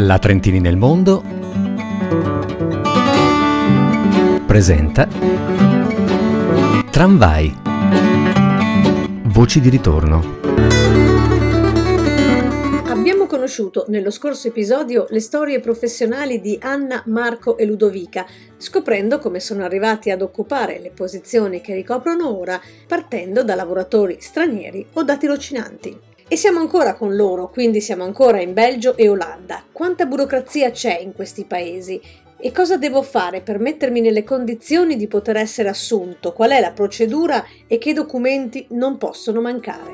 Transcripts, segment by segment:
La Trentini nel mondo presenta Tramvai. Voci di ritorno. Abbiamo conosciuto nello scorso episodio le storie professionali di Anna, Marco e Ludovica, scoprendo come sono arrivati ad occupare le posizioni che ricoprono ora, partendo da lavoratori stranieri o da tirocinanti. E siamo ancora con loro, quindi siamo ancora in Belgio e Olanda. Quanta burocrazia c'è in questi paesi? E cosa devo fare per mettermi nelle condizioni di poter essere assunto? Qual è la procedura e che documenti non possono mancare?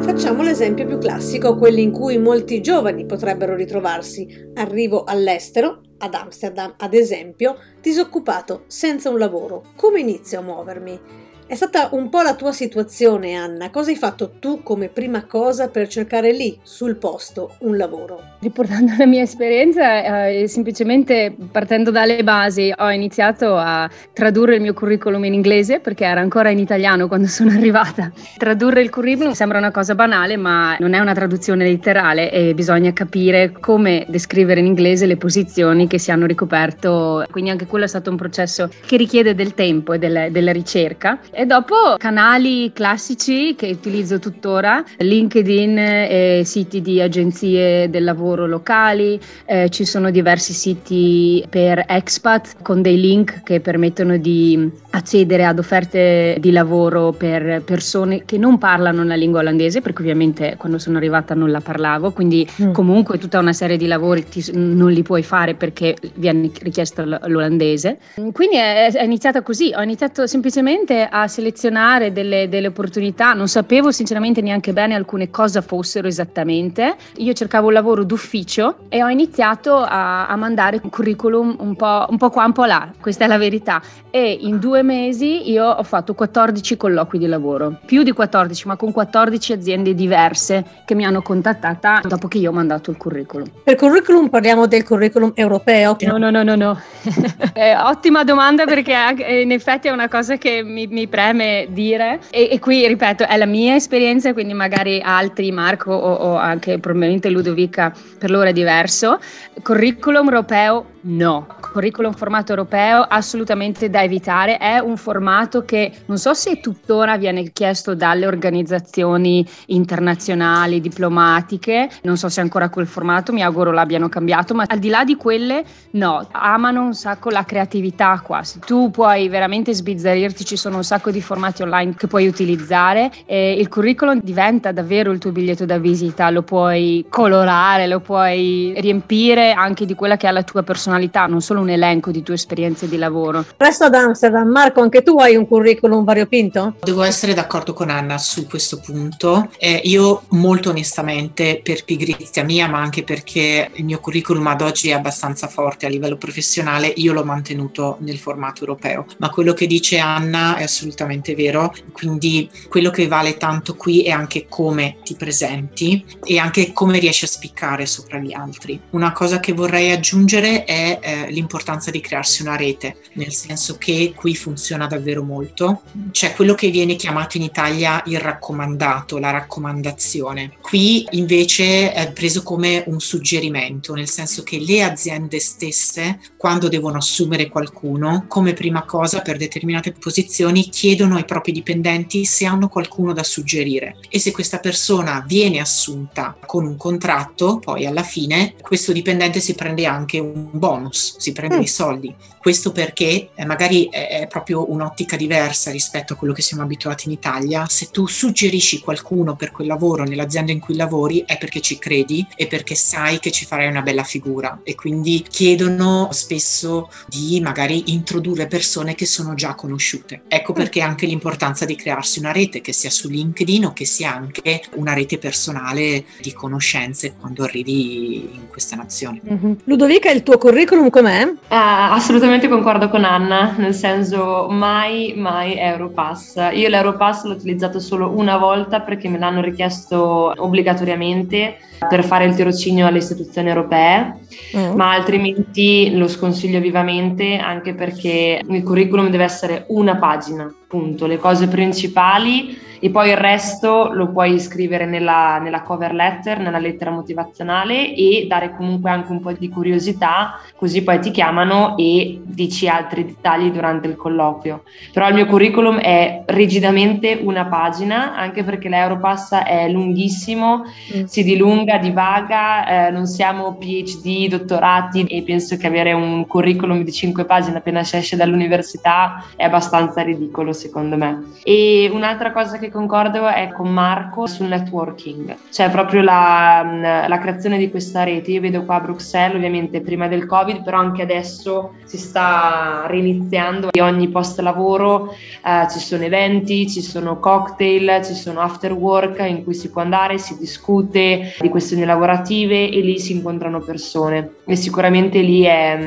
Facciamo l'esempio più classico, quelli in cui molti giovani potrebbero ritrovarsi. Arrivo all'estero, ad Amsterdam ad esempio, disoccupato, senza un lavoro. Come inizio a muovermi? È stata un po' la tua situazione, Anna. Cosa hai fatto tu come prima cosa per cercare lì, sul posto, un lavoro? Riportando la mia esperienza, eh, semplicemente partendo dalle basi, ho iniziato a tradurre il mio curriculum in inglese perché era ancora in italiano quando sono arrivata. Tradurre il curriculum sembra una cosa banale, ma non è una traduzione letterale e bisogna capire come descrivere in inglese le posizioni che si hanno ricoperto. Quindi anche quello è stato un processo che richiede del tempo e della, della ricerca e dopo canali classici che utilizzo tuttora, LinkedIn e siti di agenzie del lavoro locali, eh, ci sono diversi siti per expat con dei link che permettono di accedere ad offerte di lavoro per persone che non parlano la lingua olandese, perché ovviamente quando sono arrivata non la parlavo, quindi mm. comunque tutta una serie di lavori ti, non li puoi fare perché viene richiesto l'olandese. Quindi è, è iniziata così, ho iniziato semplicemente a selezionare delle, delle, opportunità, non sapevo sinceramente neanche bene alcune cosa fossero esattamente. Io cercavo un lavoro d'ufficio e ho iniziato a, a mandare un curriculum un po', un po' qua, un po' là, questa è la verità. E in due mesi io ho fatto 14 colloqui di lavoro, più di 14, ma con 14 aziende diverse che mi hanno contattata dopo che io ho mandato il curriculum. Per curriculum parliamo del curriculum europeo? No, no, no, no, no. ottima domanda perché in effetti è una cosa che mi, mi preme dire. E, e, qui ripeto è la mia esperienza quindi magari altri Marco o, o anche probabilmente Ludovica per loro è diverso. Curriculum europeo no curriculum formato europeo assolutamente da evitare. È un formato che non so se tuttora viene chiesto dalle organizzazioni internazionali diplomatiche non so se ancora quel formato mi auguro l'abbiano cambiato ma al di là di quelle no. Amano un sacco la creatività qua. Se tu puoi veramente sbizzarrirti ci sono un sacco di formati online che puoi utilizzare e il curriculum diventa davvero il tuo biglietto da visita, lo puoi colorare, lo puoi riempire anche di quella che è la tua personalità, non solo un elenco di tue esperienze di lavoro. Resto ad Amsterdam, Marco, anche tu hai un curriculum variopinto? Devo essere d'accordo con Anna su questo punto. Eh, io molto onestamente, per pigrizia mia, ma anche perché il mio curriculum ad oggi è abbastanza forte a livello professionale, io l'ho mantenuto nel formato europeo. Ma quello che dice Anna è assolutamente vero, quindi quello che vale tanto qui è anche come ti presenti e anche come riesci a spiccare sopra gli altri. Una cosa che vorrei aggiungere è eh, l'importanza di crearsi una rete, nel senso che qui funziona davvero molto. C'è quello che viene chiamato in Italia il raccomandato, la raccomandazione. Qui invece è preso come un suggerimento, nel senso che le aziende stesse, quando devono assumere qualcuno, come prima cosa per determinate posizioni chiedono ai propri dipendenti se hanno qualcuno da suggerire e se questa persona viene assunta con un contratto, poi alla fine questo dipendente si prende anche un bonus, si prende mm. i soldi. Questo perché eh, magari è proprio un'ottica diversa rispetto a quello che siamo abituati in Italia. Se tu suggerisci qualcuno per quel lavoro nell'azienda in cui lavori è perché ci credi e perché sai che ci farai una bella figura e quindi chiedono spesso di magari introdurre persone che sono già conosciute. Ecco mm. perché anche l'importanza di crearsi una rete che sia su LinkedIn o che sia anche una rete personale di conoscenze quando arrivi in questa nazione. Mm-hmm. Ludovica, il tuo curriculum com'è? Uh, assolutamente assolutamente concordo con Anna, nel senso mai, mai Europass. Io l'Europass l'ho utilizzato solo una volta perché me l'hanno richiesto obbligatoriamente per fare il tirocinio alle istituzioni europee, mm. ma altrimenti lo sconsiglio vivamente anche perché il curriculum deve essere una pagina punto, le cose principali e poi il resto lo puoi scrivere nella, nella, cover letter, nella lettera motivazionale e dare comunque anche un po' di curiosità, così poi ti chiamano e dici altri dettagli durante il colloquio. Però il mio curriculum è rigidamente una pagina, anche perché l'Europass è lunghissimo, mm. si dilunga, divaga, eh, non siamo PhD, dottorati e penso che avere un curriculum di 5 pagine appena si esce dall'università è abbastanza ridicolo secondo me. E un'altra cosa che concordo è con Marco sul networking, cioè proprio la, la, creazione di questa rete. Io vedo qua a Bruxelles, ovviamente prima del Covid, però anche adesso si sta riniziando e ogni post lavoro eh, ci sono eventi, ci sono cocktail, ci sono after work in cui si può andare, si discute di questioni lavorative e lì si incontrano persone e sicuramente lì è,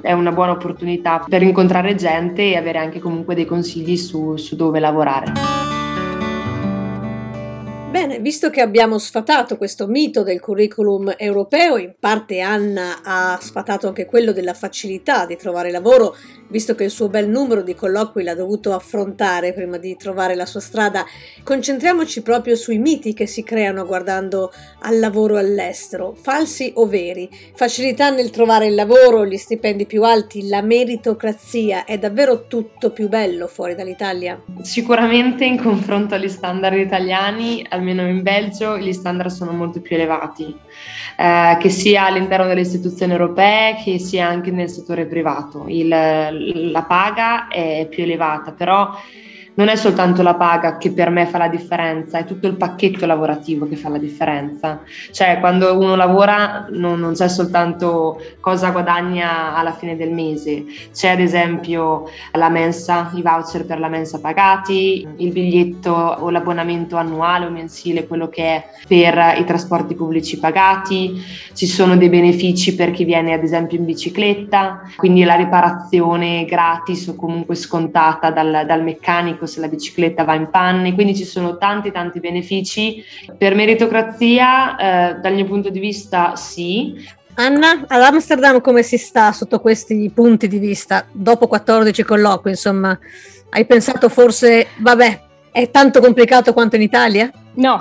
è una buona opportunità per incontrare gente e avere anche comunque dei consigli su, su dove lavorare. Bene, visto che abbiamo sfatato questo mito del curriculum europeo, in parte Anna ha sfatato anche quello della facilità di trovare lavoro, visto che il suo bel numero di colloqui l'ha dovuto affrontare prima di trovare la sua strada, concentriamoci proprio sui miti che si creano guardando al lavoro all'estero, falsi o veri. Facilità nel trovare il lavoro, gli stipendi più alti, la meritocrazia, è davvero tutto più bello fuori dall'Italia? Sicuramente in confronto agli standard italiani, almeno almeno in Belgio gli standard sono molto più elevati, eh, che sia all'interno delle istituzioni europee che sia anche nel settore privato. Il, la paga è più elevata, però non è soltanto la paga che per me fa la differenza, è tutto il pacchetto lavorativo che fa la differenza. Cioè, quando uno lavora non, non c'è soltanto cosa guadagna alla fine del mese, c'è ad esempio la mensa, i voucher per la mensa pagati, il biglietto o l'abbonamento annuale o mensile, quello che è per i trasporti pubblici pagati, ci sono dei benefici per chi viene ad esempio in bicicletta, quindi la riparazione gratis o comunque scontata dal, dal meccanico se la bicicletta va in panne, quindi ci sono tanti tanti benefici. Per meritocrazia, eh, dal mio punto di vista, sì. Anna, ad Amsterdam come si sta sotto questi punti di vista? Dopo 14 colloqui, insomma, hai pensato forse, vabbè, è tanto complicato quanto in Italia? No,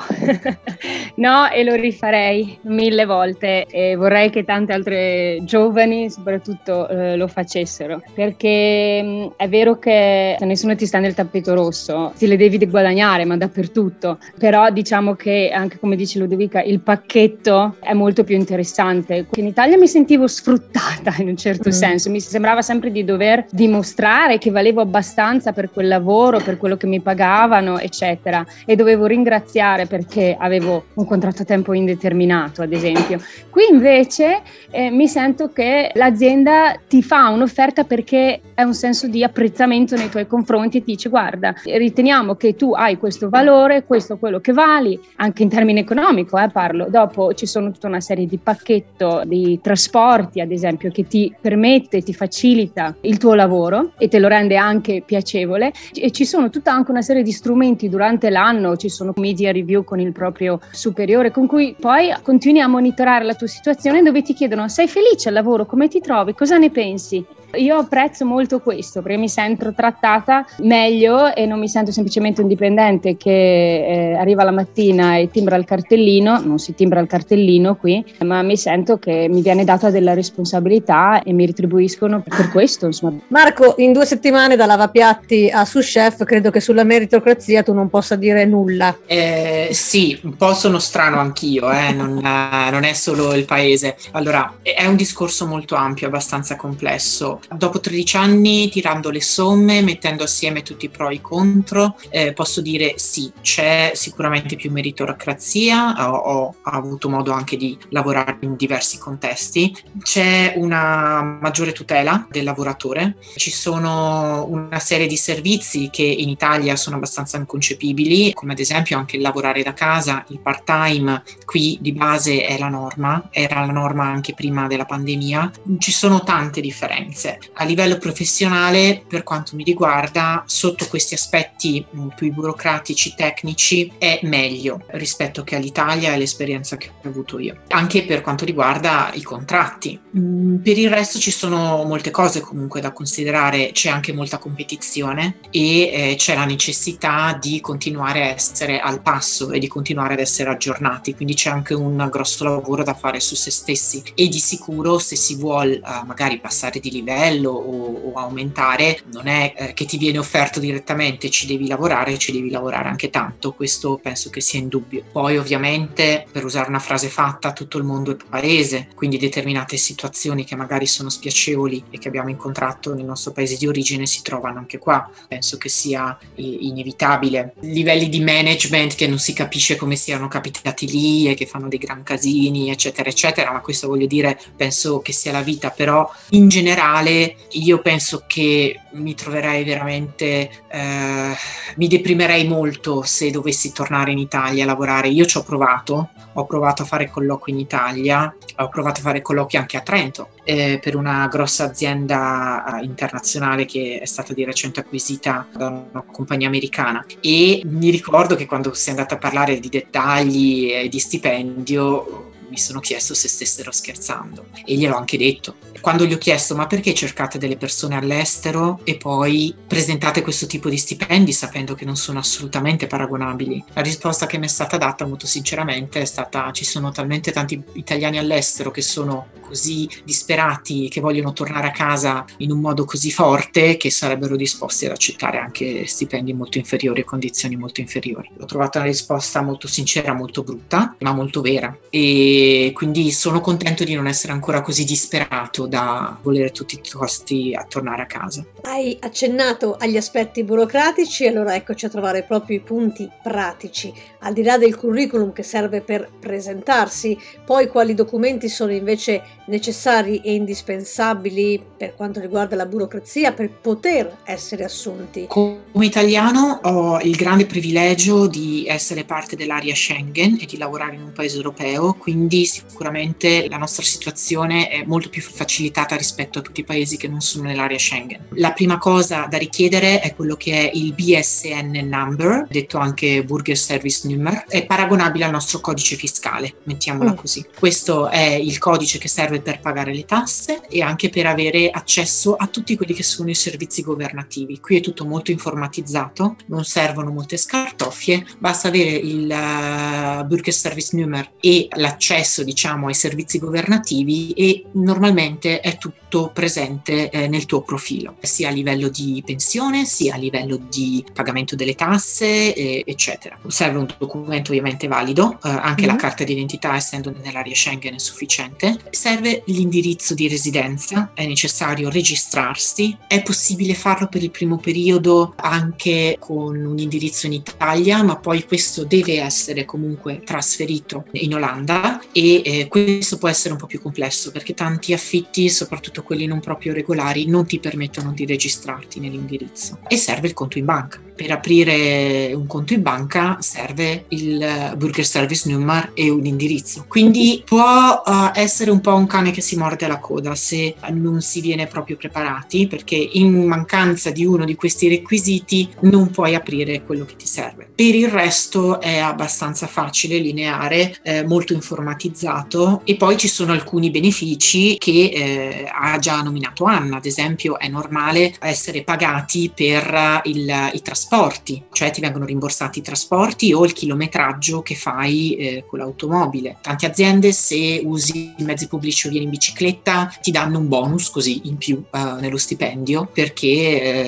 no, e lo rifarei mille volte e vorrei che tante altre giovani soprattutto eh, lo facessero, perché mh, è vero che nessuno ti sta nel tappeto rosso, ti le devi guadagnare, ma dappertutto, però diciamo che anche come dice Ludovica, il pacchetto è molto più interessante. In Italia mi sentivo sfruttata in un certo mm. senso, mi sembrava sempre di dover dimostrare che valevo abbastanza per quel lavoro, per quello che mi pagavano, eccetera, e dovevo ringraziare iniziare perché avevo un contratto a tempo indeterminato, ad esempio. Qui invece eh, mi sento che l'azienda ti fa un'offerta perché è un senso di apprezzamento nei tuoi confronti e ti dice guarda, riteniamo che tu hai questo valore, questo è quello che vali, anche in termini economico eh, parlo. Dopo ci sono tutta una serie di pacchetto di trasporti, ad esempio, che ti permette, ti facilita il tuo lavoro e te lo rende anche piacevole e ci sono tutta anche una serie di strumenti durante l'anno, ci sono media review con il proprio superiore, con cui poi continui a monitorare la tua situazione dove ti chiedono sei felice al lavoro, come ti trovi, cosa ne pensi? Io apprezzo molto questo perché mi sento trattata meglio e non mi sento semplicemente un dipendente che eh, arriva la mattina e timbra il cartellino, non si timbra il cartellino qui, ma mi sento che mi viene data della responsabilità e mi retribuiscono per questo. Insomma. Marco, in due settimane da lavapiatti a sous chef, credo che sulla meritocrazia tu non possa dire nulla. Eh, sì, un po' sono strano anch'io, eh? non, eh, non è solo il paese. Allora, è un discorso molto ampio, abbastanza complesso dopo 13 anni, tirando le somme, mettendo assieme tutti i pro e i contro, eh, posso dire sì, c'è sicuramente più meritocrazia, ho, ho, avuto modo anche di lavorare in diversi contesti, c'è una maggiore tutela del lavoratore, ci sono una serie di servizi che in Italia sono abbastanza inconcepibili, come ad esempio anche il lavorare da casa, il part-time, qui di base è la norma, era la norma anche prima della pandemia, ci sono tante differenze A livello professionale, per quanto mi riguarda, sotto questi aspetti mm, più burocratici, tecnici, è meglio rispetto che all'Italia e l'esperienza che ho avuto io. Anche per quanto riguarda i contratti. Mm, per il resto ci sono molte cose comunque da considerare, c'è anche molta competizione e eh, c'è la necessità di continuare a essere al passo e di continuare ad essere aggiornati, quindi c'è anche un grosso lavoro da fare su se stessi e di sicuro se si vuole uh, magari passare di livello o, o aumentare non è eh, che ti viene offerto direttamente, ci devi lavorare, ci devi lavorare anche tanto, questo penso che sia indubbio. Poi ovviamente per usare una frase fatta tutto il mondo è paese, quindi determinate situazioni che magari sono spiacevoli e che abbiamo incontrato nel nostro paese di origine si trovano anche qua, penso che sia inevitabile. Livelli di management che non si capisce come siano capitati lì e che fanno dei gran casini, eccetera, eccetera, ma questo voglio dire, penso che sia la vita, però in generale io penso che mi troverei veramente, eh, mi deprimerei molto se dovessi tornare in Italia a lavorare. Io ci ho provato, ho provato a fare colloqui in Italia, ho provato a fare colloqui anche a Trento eh, per una grossa azienda eh, internazionale che è stata di recente acquisita da una compagnia americana e mi ricordo che quando si è andata a parlare di dettagli e di stipendio mi sono chiesto se stessero scherzando e gliel'ho anche detto. Quando gli ho chiesto ma perché cercate delle persone all'estero e poi presentate questo tipo di stipendi sapendo che non sono assolutamente paragonabili, la risposta che mi è stata data molto sinceramente è stata ci sono talmente tanti italiani all'estero che sono così disperati che vogliono tornare a casa in un modo così forte che sarebbero disposti ad accettare anche stipendi molto inferiori e condizioni molto inferiori. Ho trovato una risposta molto sincera, molto brutta, ma molto vera e quindi sono contento di non essere ancora così disperato da volere a tutti i costi a tornare a casa. Hai accennato agli aspetti burocratici, allora eccoci a trovare proprio i punti pratici. Al di là del curriculum che serve per presentarsi, poi quali documenti sono invece necessari e indispensabili per quanto riguarda la burocrazia per poter essere assunti? Come italiano ho il grande privilegio di essere parte dell'area Schengen e di lavorare in un paese europeo, quindi sicuramente la nostra situazione è molto più facilitata rispetto a tutti i paesi che non sono nell'area Schengen. La prima cosa da richiedere è quello che è il BSN number, detto anche Burger Service Number, è paragonabile al nostro codice fiscale, mettiamola mm. così. Questo è il codice che serve per pagare le tasse e anche per avere accesso a tutti quelli che sono i servizi governativi. Qui è tutto molto informatizzato, non servono molte scartoffie, basta avere il uh, Burger Service Number e l'accesso diciamo ai servizi governativi e normalmente è tutto presente eh, nel tuo profilo, sia a livello di pensione, sia a livello di pagamento delle tasse, eh, eccetera. Serve un documento ovviamente valido, eh, anche mm-hmm. la carta d'identità essendo nell'area Schengen è sufficiente. Serve l'indirizzo di residenza, è necessario registrarsi, è possibile farlo per il primo periodo anche con un indirizzo in Italia, ma poi questo deve essere comunque trasferito in Olanda e eh, questo può essere un po' più complesso perché tanti affitti, soprattutto quelli non proprio regolari, non ti permettono di registrarti nell'indirizzo e serve il conto in banca. Per aprire un conto in banca serve il Burger Service Number e un indirizzo. Quindi può uh, essere un po' un cane che si morde la coda se non si viene proprio preparati, perché in mancanza di uno di questi requisiti non puoi aprire quello che ti serve. Per il resto è abbastanza facile, lineare, eh, molto informatizzato e poi ci sono alcuni benefici che eh, ha già nominato Anna, ad esempio è normale essere pagati per il, i trasporti trasporti, cioè ti vengono rimborsati i trasporti o il chilometraggio che fai eh, con l'automobile. Tante aziende se usi i mezzi pubblici o vieni in bicicletta ti danno un bonus così in più eh, nello stipendio perché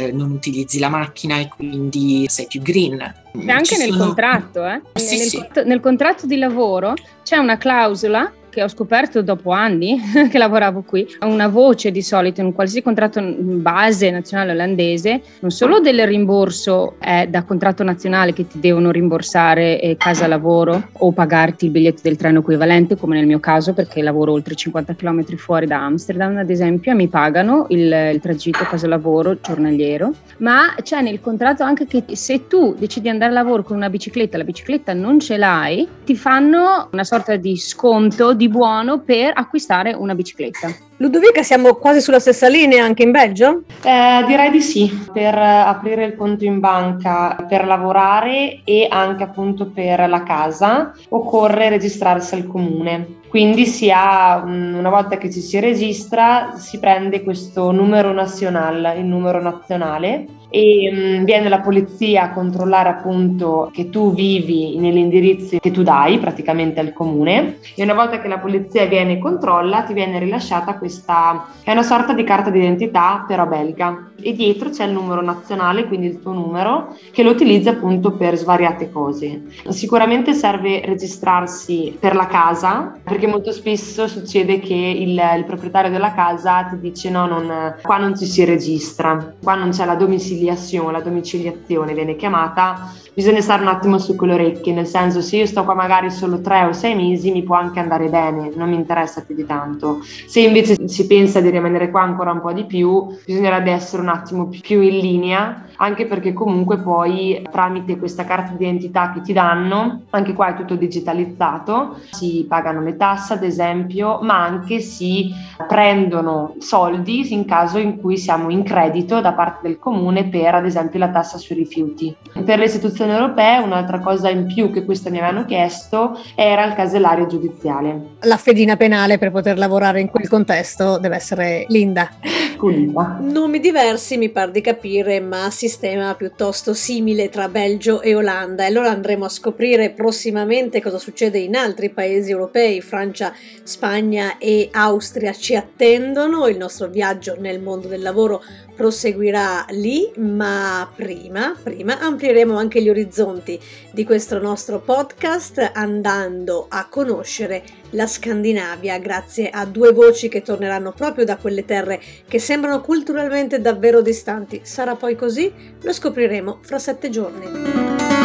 eh, non utilizzi la macchina e quindi sei più green. C'è anche nel contratto, eh? Sì, nel, sì. nel contratto di lavoro c'è una clausola che ho scoperto dopo anni che lavoravo qui, una voce di solito in qualsiasi contratto base nazionale olandese, non solo del rimborso è da contratto nazionale che ti devono rimborsare eh, casa lavoro o pagarti il biglietto del treno equivalente, come nel mio caso perché lavoro oltre 50 km fuori da Amsterdam ad esempio e mi pagano il, il tragitto casa lavoro giornaliero, ma c'è nel contratto anche che se tu decidi di andare a lavoro con una bicicletta, la bicicletta non ce l'hai, ti fanno una sorta di sconto di buono per acquistare una bicicletta. Ludovica, siamo quasi sulla stessa linea anche in Belgio? Eh, direi di sì, per aprire il conto in banca, per lavorare e anche appunto per la casa occorre registrarsi al comune. Quindi si ha, una volta che ci si registra, si prende questo numero nazionale, il numero nazionale, e mh, viene la polizia a controllare appunto che tu vivi negli indirizzi che tu dai praticamente al comune e una volta che la polizia viene e controlla ti viene rilasciata questa è una sorta di carta d'identità però belga. E dietro c'è il numero nazionale quindi il tuo numero che lo utilizzi appunto per svariate cose. Sicuramente serve registrarsi per la casa perché molto spesso succede che il, il proprietario della casa ti dice no non, qua non ci si registra qua non c'è la domiciliazione domiciliazione, la domiciliazione viene chiamata, bisogna stare un attimo su quelle orecchie, nel senso se io sto qua magari solo tre o sei mesi mi può anche andare bene, non mi interessa più di tanto. Se invece si pensa di rimanere qua ancora un po' di più, bisognerebbe essere un attimo più in linea, anche perché comunque poi tramite questa carta d'identità che ti danno, anche qua è tutto digitalizzato, si pagano le tasse ad esempio, ma anche si prendono soldi in caso in cui siamo in credito da parte del comune per ad esempio la tassa sui rifiuti. Per le istituzioni europee un'altra cosa in più che questa mi avevano chiesto era il casellario giudiziale. La fedina penale per poter lavorare in quel contesto deve essere linda. Pulita. Nomi diversi mi par di capire, ma sistema piuttosto simile tra Belgio e Olanda. E allora andremo a scoprire prossimamente cosa succede in altri paesi europei. Francia, Spagna e Austria ci attendono. Il nostro viaggio nel mondo del lavoro proseguirà lì, ma prima, prima amplieremo anche gli orizzonti di questo nostro podcast andando a conoscere la Scandinavia grazie a due voci che torneranno proprio da quelle terre che sembrano culturalmente davvero distanti. Sarà poi così? Lo scopriremo fra sette giorni.